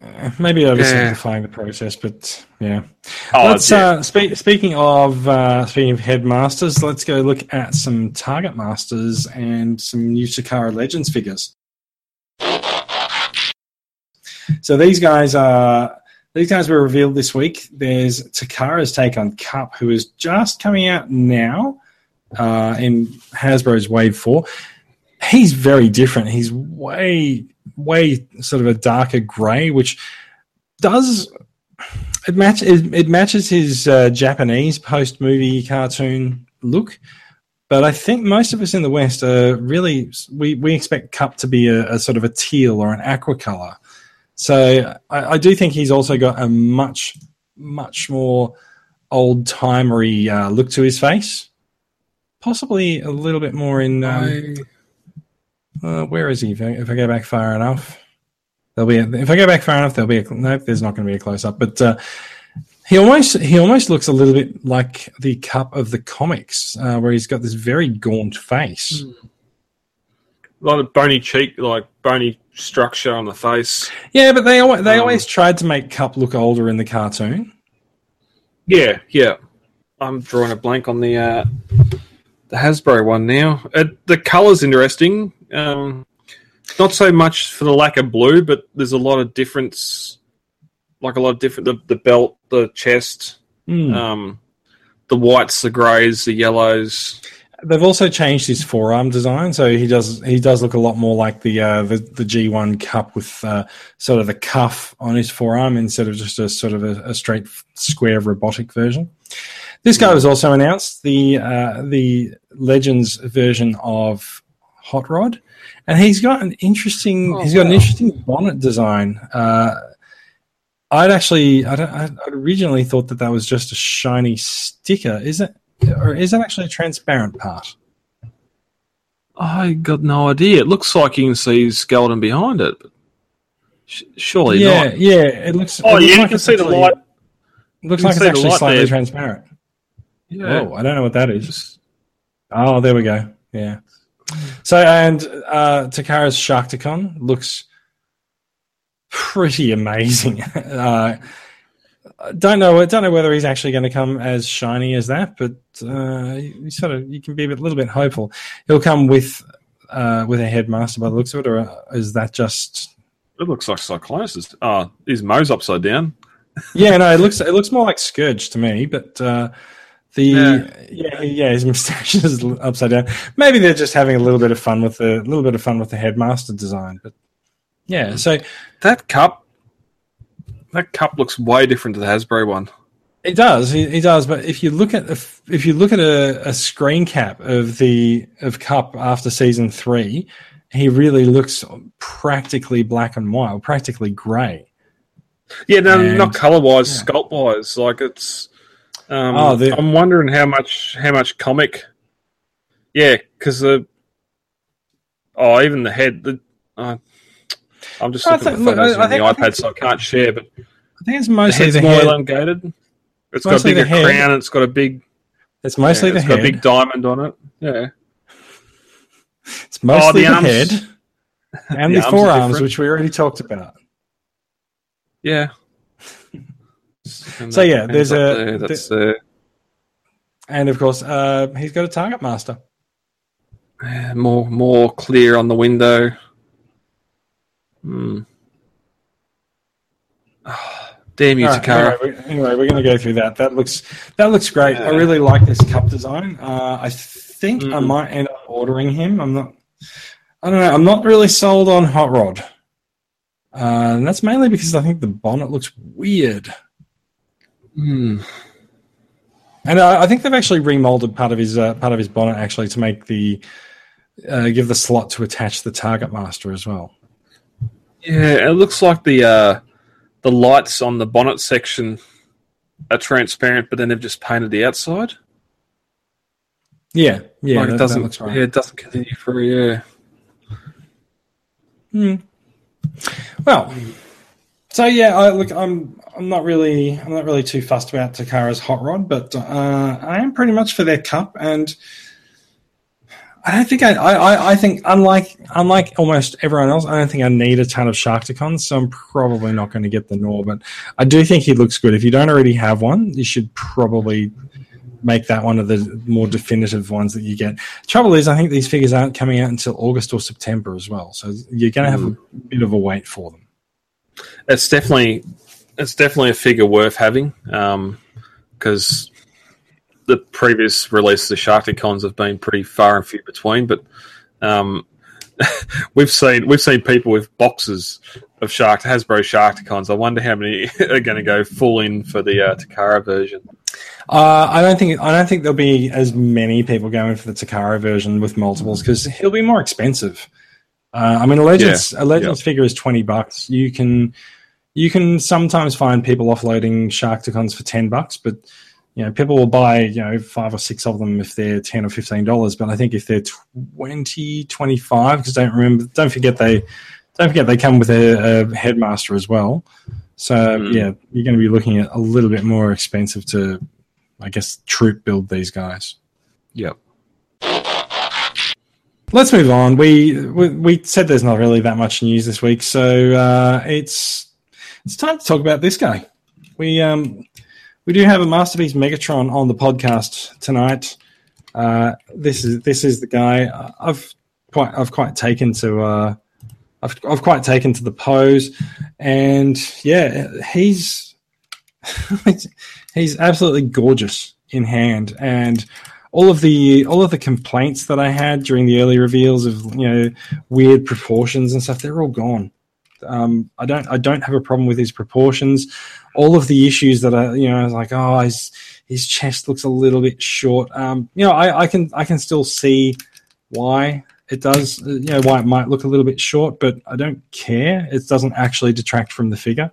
Uh, maybe oversimplifying the process, but yeah. oh, let's, yeah. uh, spe- speaking of uh, speaking of headmasters, let's go look at some Target Masters and some new Takara Legends figures. So these guys are these guys were revealed this week. There's Takara's take on Kup, who is just coming out now uh, in Hasbro's Wave Four. He's very different. He's way way sort of a darker grey, which does it match it, it matches his uh, Japanese post movie cartoon look. But I think most of us in the West are really we, we expect Kup to be a, a sort of a teal or an aqua color. So I, I do think he's also got a much much more old timery uh, look to his face. Possibly a little bit more in. Um, uh, where is he? If I, if I go back far enough, there'll be. A, if I go back far enough, there'll be. A, nope, there's not going to be a close up. But uh, he almost he almost looks a little bit like the Kup of the comics, uh, where he's got this very gaunt face. a lot of bony cheek, like bony structure on the face. Yeah, but they always, they Um, always tried to make Kup look older in the cartoon. Yeah, yeah. I'm drawing a blank on the uh, the Hasbro one now. Uh, the colour's interesting. Um, not so much for the lack of blue, but there's a lot of difference. Like a lot of different. The, the belt, the chest, Hmm. um, the whites, the greys, the yellows. They've also changed his forearm design, so he does he does look a lot more like the uh, the, the G1 Kup with uh, sort of the cuff on his forearm instead of just a sort of a, a straight square robotic version. This guy was also announced the uh, the Legends version of hot rod, and he's got an interesting. Oh, he's got an interesting bonnet design. Uh, I'd actually, I don't, I originally thought that that was just a shiny sticker. Is it, or is it actually a transparent part? I got no idea. It looks like you can see his skeleton behind it. But sh- surely yeah, not. yeah. It looks. Oh it looks yeah, you like can it's see the actually- light. Looks like it's actually slightly there. transparent. Yeah. Oh, I don't know what that is. Oh, there we go. Yeah. So, and uh, Takara's Sharkticon looks pretty amazing. uh, I don't know. Don't know whether he's actually going to come as shiny as that, but uh, you sort of you can be a bit- little bit hopeful. He'll come with uh, with a headmaster by the looks of it, or is that just? It looks like Cyclonus. Oh, his mo's upside down. Yeah, no. It looks it looks more like Scourge to me, but. Uh, the Yeah. yeah. yeah, his moustache is upside down. Maybe they're just having a little bit of fun with the little bit of fun with the headmaster design. But yeah, so That Kup, that Kup looks way different to the Hasbro one. it does, he, he does. But if you look at if, if you look at a, a screen cap of the of Kup after season three, he really looks practically black and white, practically grey. Yeah, no, And- not color wise, yeah. sculpt wise. Like it's. Um, Oh, the- I'm wondering how much how much comic. Yeah, because the. Oh, even the head. The. Uh, I'm just I looking think- at photos on the iPad, think- so I can't share. But I think it's the mostly head's the more head. elongated. It's got a bigger crown. It's got a big. It's mostly yeah, the it's got head. a big diamond on it. Yeah. It's mostly Oh, the the, head and The the forearms, which we already talked about. Yeah. So, yeah, there's a- There, that's uh, And of course, uh, he's got a target master. more more clear on the window. Hmm. Damn you, All right, Takara. anyway, anyway, we're going to go through that. That looks that looks great. I really like this Kup design. Uh, I think I Mm. might end up ordering him. I'm not. I don't know. I'm not really sold on Hot Rod, uh, and that's mainly because I think the bonnet looks weird. Hmm. And I, I think they've actually remolded part of his uh, part of his bonnet actually to make the uh, give the slot to attach the target master as well. Yeah, it looks like the uh, the lights on the bonnet section are transparent, but then they've just painted the outside. Yeah, yeah, like it that doesn't. looks right. Yeah, it doesn't continue through. Yeah. Hmm. Well, so yeah, I, look, I'm I'm not really I'm not really too fussed about Takara's hot rod, but uh, I am pretty much for their Kup, and I don't think I, I, I, think unlike unlike almost everyone else, I don't think I need a ton of Sharkticons, so I'm probably not going to get the Nor, but I do think he looks good. If you don't already have one, you should probably make that one of the more definitive ones that you get. Trouble is, I think these figures aren't coming out until August or September as well, so you're going to have a mm. bit of a wait for them. it's definitely it's definitely a figure worth having um, because the previous releases of Sharkticons have been pretty far and few between. But um, we've seen we've seen people with boxes of Shark Hasbro Sharkticons. I wonder how many are going to go full in for the uh, Takara version. Uh, I don't think I don't think there'll be as many people going for the Takara version with multiples because he'll be more expensive. Uh, I mean, a Legends a Legends figure is twenty bucks. You can you can sometimes find people offloading Sharkticons for ten bucks, but you know people will buy you know five or six of them if they're ten or fifteen dollars. But I think if they're 20, 25, because don't remember, don't forget they don't forget they come with a, a headmaster as well. So Mm. yeah, you're going to be looking at a little bit more expensive to, I guess, troop build these guys. Yep. Let's move on. We, we we said there's not really that much news this week, so uh, it's it's time to talk about this guy. We um we do have a masterpiece Megatron on the podcast tonight. Uh, this is this is the guy I've quite I've quite taken to uh, I've I've quite taken to the pose, and yeah, he's he's absolutely gorgeous in hand, and all of the all of the complaints that I had during the early reveals of you know weird proportions and stuff, they're all gone. Um, I don't I don't have a problem with his proportions. All of the issues that are you know like oh his his chest looks a little bit short. Um, you know I, I can I can still see why It does, uh, you know, why it might look a little bit short, but I don't care. It doesn't actually detract from the figure.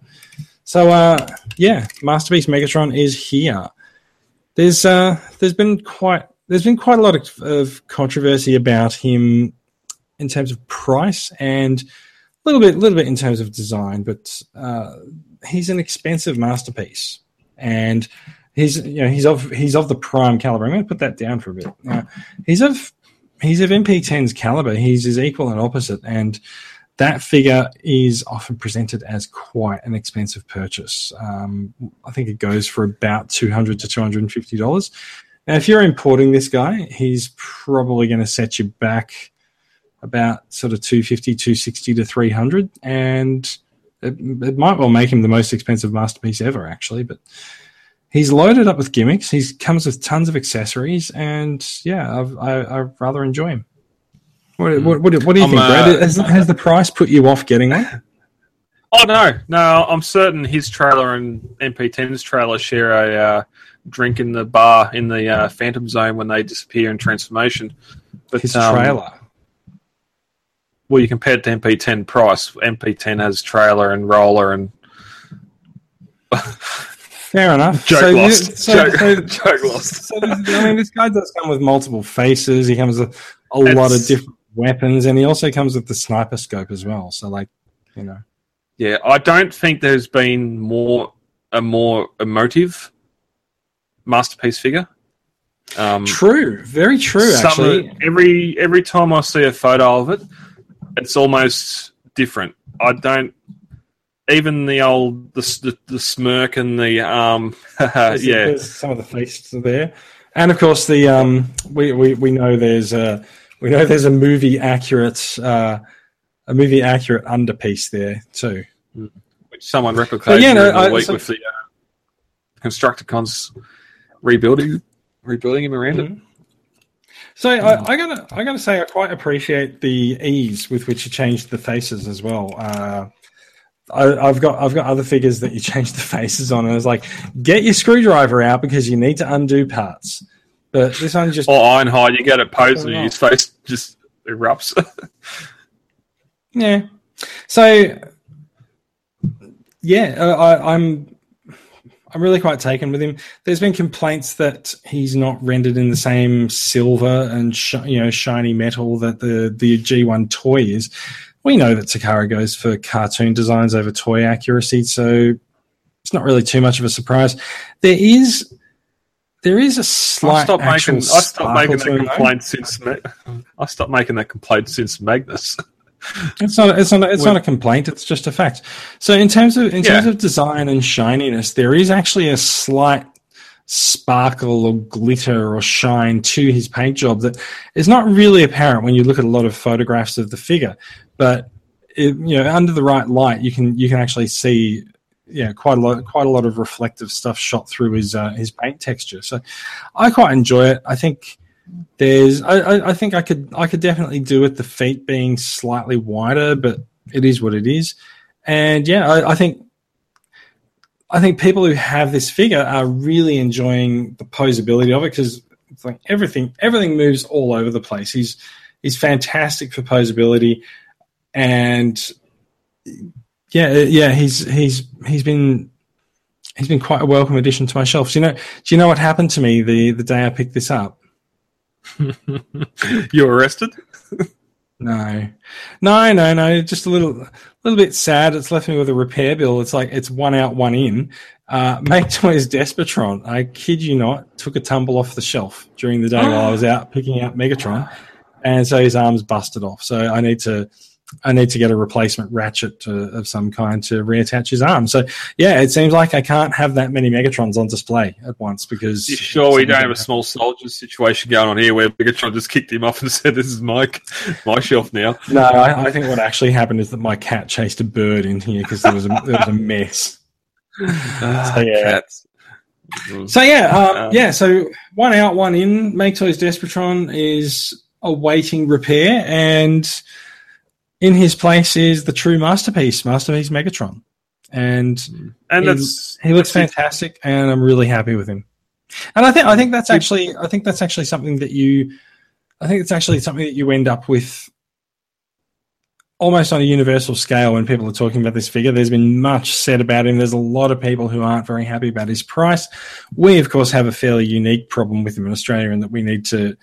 So, uh, yeah, Masterpiece Megatron is here. There's uh, there's been quite there's been quite a lot of, of controversy about him in terms of price and little bit little bit in terms of design, but uh, he's an expensive masterpiece, and he's you know he's of he's of the prime caliber. I'm going to put that down for a bit. He's of he's of MP10's caliber. He's his equal and opposite, and that figure is often presented as quite an expensive purchase. Um, I think it goes for about two hundred to two hundred and fifty dollars. Now, if you're importing this guy, he's probably going to set you back about sort of 250, 260 to 300. And it, it might well make him the most expensive masterpiece ever, actually. But he's loaded up with gimmicks. He comes with tons of accessories. And yeah, I've, I, I rather enjoy him. What, what, what, what do you I'm, think, Brad? uh, Has, has the price put you off getting one? Oh no, no! I'm certain his trailer and MP10's trailer share a uh, drink in the bar in the uh, Phantom Zone when they disappear in transformation. But His um, trailer. Well, you compare it to MP10 price. MP10 has trailer and roller and Fair enough. joke So you- lost. so- joke, so- joke lost. So I mean, this guy does come with multiple faces. He comes with a lot of different weapons, and he also comes with the sniper scope as well. So, like, you know, Yeah, I don't think there's been more a more emotive masterpiece figure. Um, true, very true. Actually, every every time I see a photo of it, it's almost different. I don't even the old the the, the smirk and the um There's- yeah there's some of the faces are there, and of course, the um, we we we know there's a we know there's a movie accurate uh, a movie accurate underpiece there too. which someone replicated But yeah, no, the I- week so- with the uh, Constructicons rebuilding rebuilding him around it. So I, I gotta, I gotta say, I quite appreciate the ease with which you changed the faces as well. Uh, I, I've got, I've got other figures that you change the faces on, and it's like, get your screwdriver out because you need to undo parts. But this one just, Or Ironhide, you get it posed and Oh, his face just erupts. yeah. So, yeah, I, I'm, I'm really quite taken with him. There's been complaints that he's not rendered in the same silver and sh- you know shiny metal that the the G1 toy is. We know that Takara goes for cartoon designs over toy accuracy, so it's not really too much of a surprise. There is there is a I slight stopped making I stopped making that complaint since I stopped making that complaint since Magnus. It's not. It's not. It's not a complaint. It's just a fact. So in terms of in Yeah. terms of design and shininess, there is actually a slight sparkle or glitter or shine to his paint job that is not really apparent when you look at a lot of photographs of the figure. But it, you know, under the right light, you can you can actually see yeah quite a lot quite a lot of reflective stuff shot through his uh, his paint texture. So I quite enjoy it. I think there's I, I, I think I could I could definitely do with the feet being slightly wider, but it is what it is. And yeah, I, I think I think people who have this figure are really enjoying the posability of it because it's like everything everything moves all over the place. He's he's fantastic for posability, and yeah, yeah, he's he's he's been he's been quite a welcome addition to my shelf. Do you know? Do you know what happened to me the the day I picked this up? you arrested? No, no, no, no. Just a little, little bit sad. It's left me with a repair bill. It's like it's one out, one in. Uh, Make Toys Despotron. I kid you not, took a tumble off the shelf during the day while I was out picking out Megatron, and so his arm's busted off. So I need to, I need to get a replacement ratchet to, of some kind to reattach his arm. So yeah, it seems like I can't have that many Megatrons on display at once because. You sure we don't have a small soldiers situation going on here where Megatron just kicked him off and said, "This is my my shelf now"? No, I, I think what actually happened is that my cat chased a bird in here because there was a there was a mess. Ah, yeah. cats. So yeah, um, Um, yeah. So one out, one in. Make Toys Despotron is awaiting repair, and in his place is the true masterpiece, Masterpiece Megatron, and and he- that's he looks fantastic, and I'm really happy with him. And I think I think that's actually I think that's actually something that you I think it's actually something that you end up with almost on a universal scale when people are talking about this figure. There's been much said about him. There's a lot of people who aren't very happy about his price. We, of course, have a fairly unique problem with him in Australia in that we need to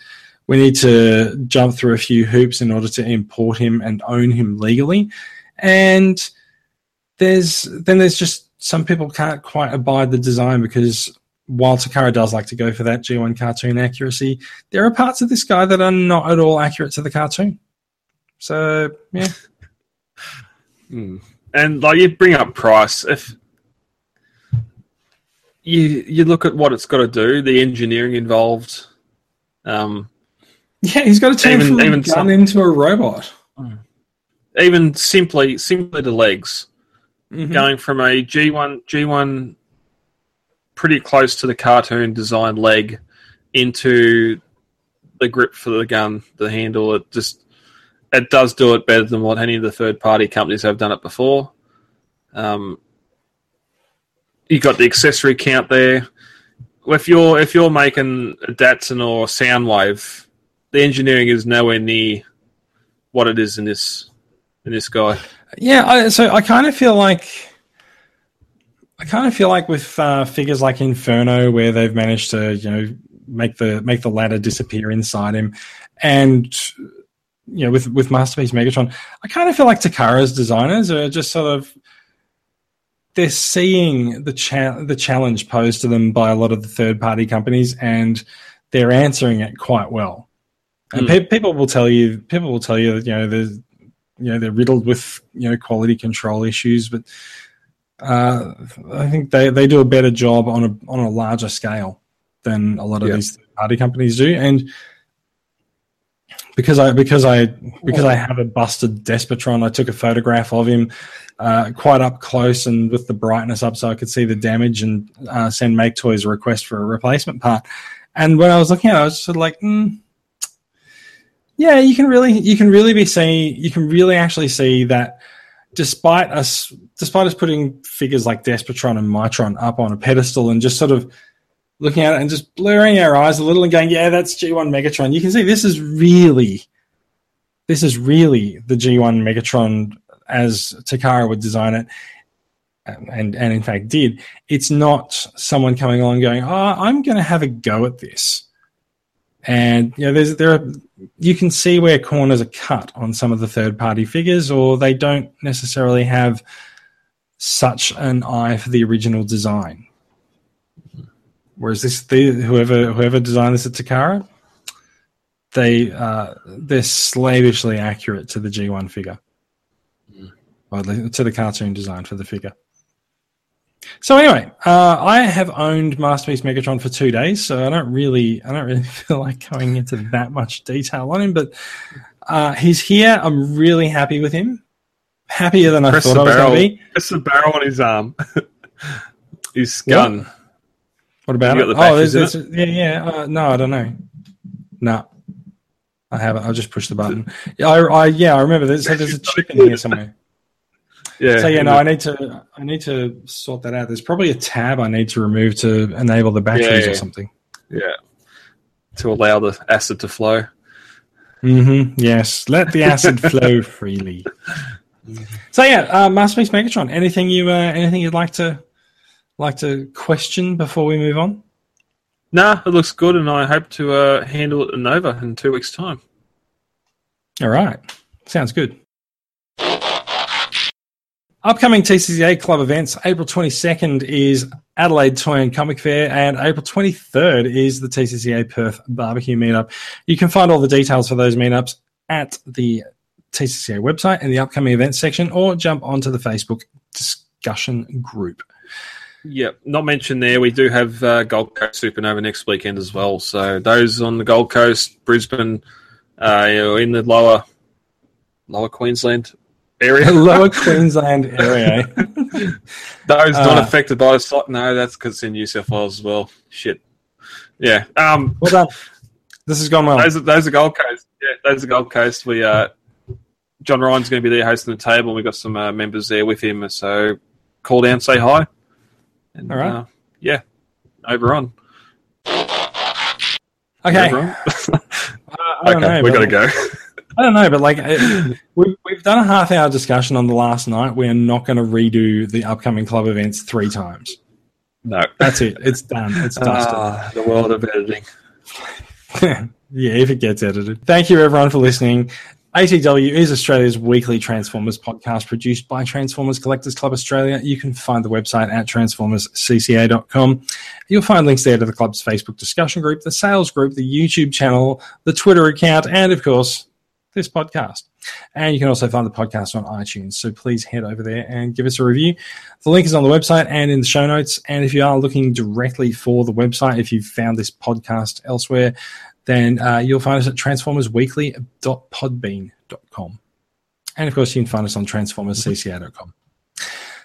we need to jump through a few hoops in order to import him and own him legally. And there's then there's just some people can't quite abide the design because while Takara does like to go for that G1 cartoon accuracy, there are parts of this guy that are not at all accurate to the cartoon. So yeah, Mm. And like you bring up price, if you you look at what it's got to do, the engineering involved, um, yeah, he's got to turn Even- from even a gun some- into a robot. even simply simply the legs, Mhm. going from a G one G one, pretty close to the cartoon design leg, into the grip for the gun, the handle. It just it does do it better than what any of the third party companies have done it before. Um, you got the accessory count there. If you're if you're making a Datsun or Soundwave, the engineering is nowhere near what it is in this in this guy. Yeah, I, so I kind of feel like I kind of feel like with uh, figures like Inferno, where they've managed to you know make the make the ladder disappear inside him, and you know with with Masterpiece Megatron, I kind of feel like Takara's designers are just sort of they're seeing the cha- the challenge posed to them by a lot of the third party companies, and they're answering it quite well. And Hmm. pe- people will tell you, people will tell you that you know there's you know they're riddled with you know quality control issues, but uh, I think they, they do a better job on a on a larger scale than a lot of Yeah. these party companies do, and because I because I because I have a busted Despotron, I took a photograph of him uh, quite up close and with the brightness up, so I could see the damage and uh, send Make Toys a request for a replacement part. And when I was looking at it, I was sort of like, mm, yeah, you can really you can really be seeing you can really actually see that despite us despite us putting figures like Despotron and Mitron up on a pedestal and just sort of looking at it and just blurring our eyes a little and going, yeah, that's G1 Megatron. You can see this is really this is really the G1 Megatron as Takara would design it. Um, and and in fact did. It's not someone coming along going, "Oh, I'm going to have a go at this." And you know, there's there are you can see where corners are cut on some of the third party figures, or they don't necessarily have such an eye for the original design. Whereas this, the, whoever whoever designed this at Takara, they uh, they're slavishly accurate to the G1 figure, or the- to the cartoon design for the figure. So anyway, uh, I have owned Masterpiece Megatron for two days, so I don't really, I don't really feel like going into that much detail on him. But uh, he's here. I'm really happy with him. Happier than I Press thought I was going to be. Press the barrel on his arm. his What? gun. What about You it? the oh, there's, there's, yeah, yeah. Uh, no, I don't know. No, I haven't. I just pushed the button. Yeah, I, I yeah, I remember. There's, there's a chip in here somewhere. Yeah. So yeah, no, I need to. I need to sort that out. There's probably a tab I need to remove to enable the batteries Yeah, yeah. or something. yeah. To allow the acid to flow. Mm-hmm. Yes, let the acid flow freely. So yeah, uh, Masterpiece Megatron. Anything you, uh, anything you'd like to, like to question before we move on? Nah, it looks good, and I hope to uh, handle it at Nova in two weeks' time. All right, sounds good. Upcoming TCCA club events. April 22nd is Adelaide Toy and Comic Fair, and April 23rd is the TCCA Perth Barbecue Meetup. You can find all the details for those meetups at the TCCA website in the upcoming events section, or jump onto the Facebook discussion group. Yeah, not mentioned there. We do have uh, Gold Coast Supernova next weekend as well. So those on the Gold Coast, Brisbane, uh, in the lower lower Queensland area, Lower Queensland area. those not Uh, affected by the stock. No, that's because in New South Wales as well. Shit. Yeah. Um. Well done. This has gone well. Those are, those are Gold Coast. Yeah, those are Gold Coast. We uh, John Ryan's going to be there hosting the table. We've got some uh, members there with him. So call down, say hi. And, All right. Uh, yeah. Over on. Okay. Over on. Uh, okay, know, we got to go. I don't know, but like it, we've, we've done a half hour discussion on the Last Knight. We're not going to redo the upcoming club events three times. no. That's it. It's done. It's dusted. Ah, the world of editing. yeah, if it gets edited. Thank you, everyone, for listening. ATW is Australia's weekly Transformers podcast produced by Transformers Collectors Club Australia. You can find the website at transformerscca.com. You'll find links there to the club's Facebook discussion group, the sales group, the YouTube channel, the Twitter account, and of course, this podcast. And you can also find the podcast on iTunes. So please head over there and give us a review. The link is on the website and in the show notes. And if you are looking directly for the website, if you've found this podcast elsewhere, then uh, you'll find us at transformersweekly.podbean.com. And of course, you can find us on transformerscca.com.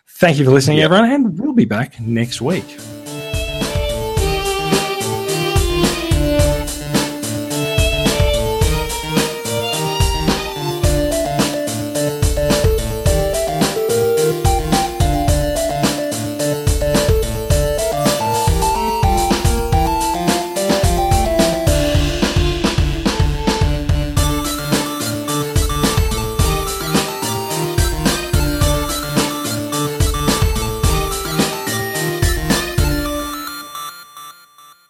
Thank you for listening, everyone, and we'll be back next week.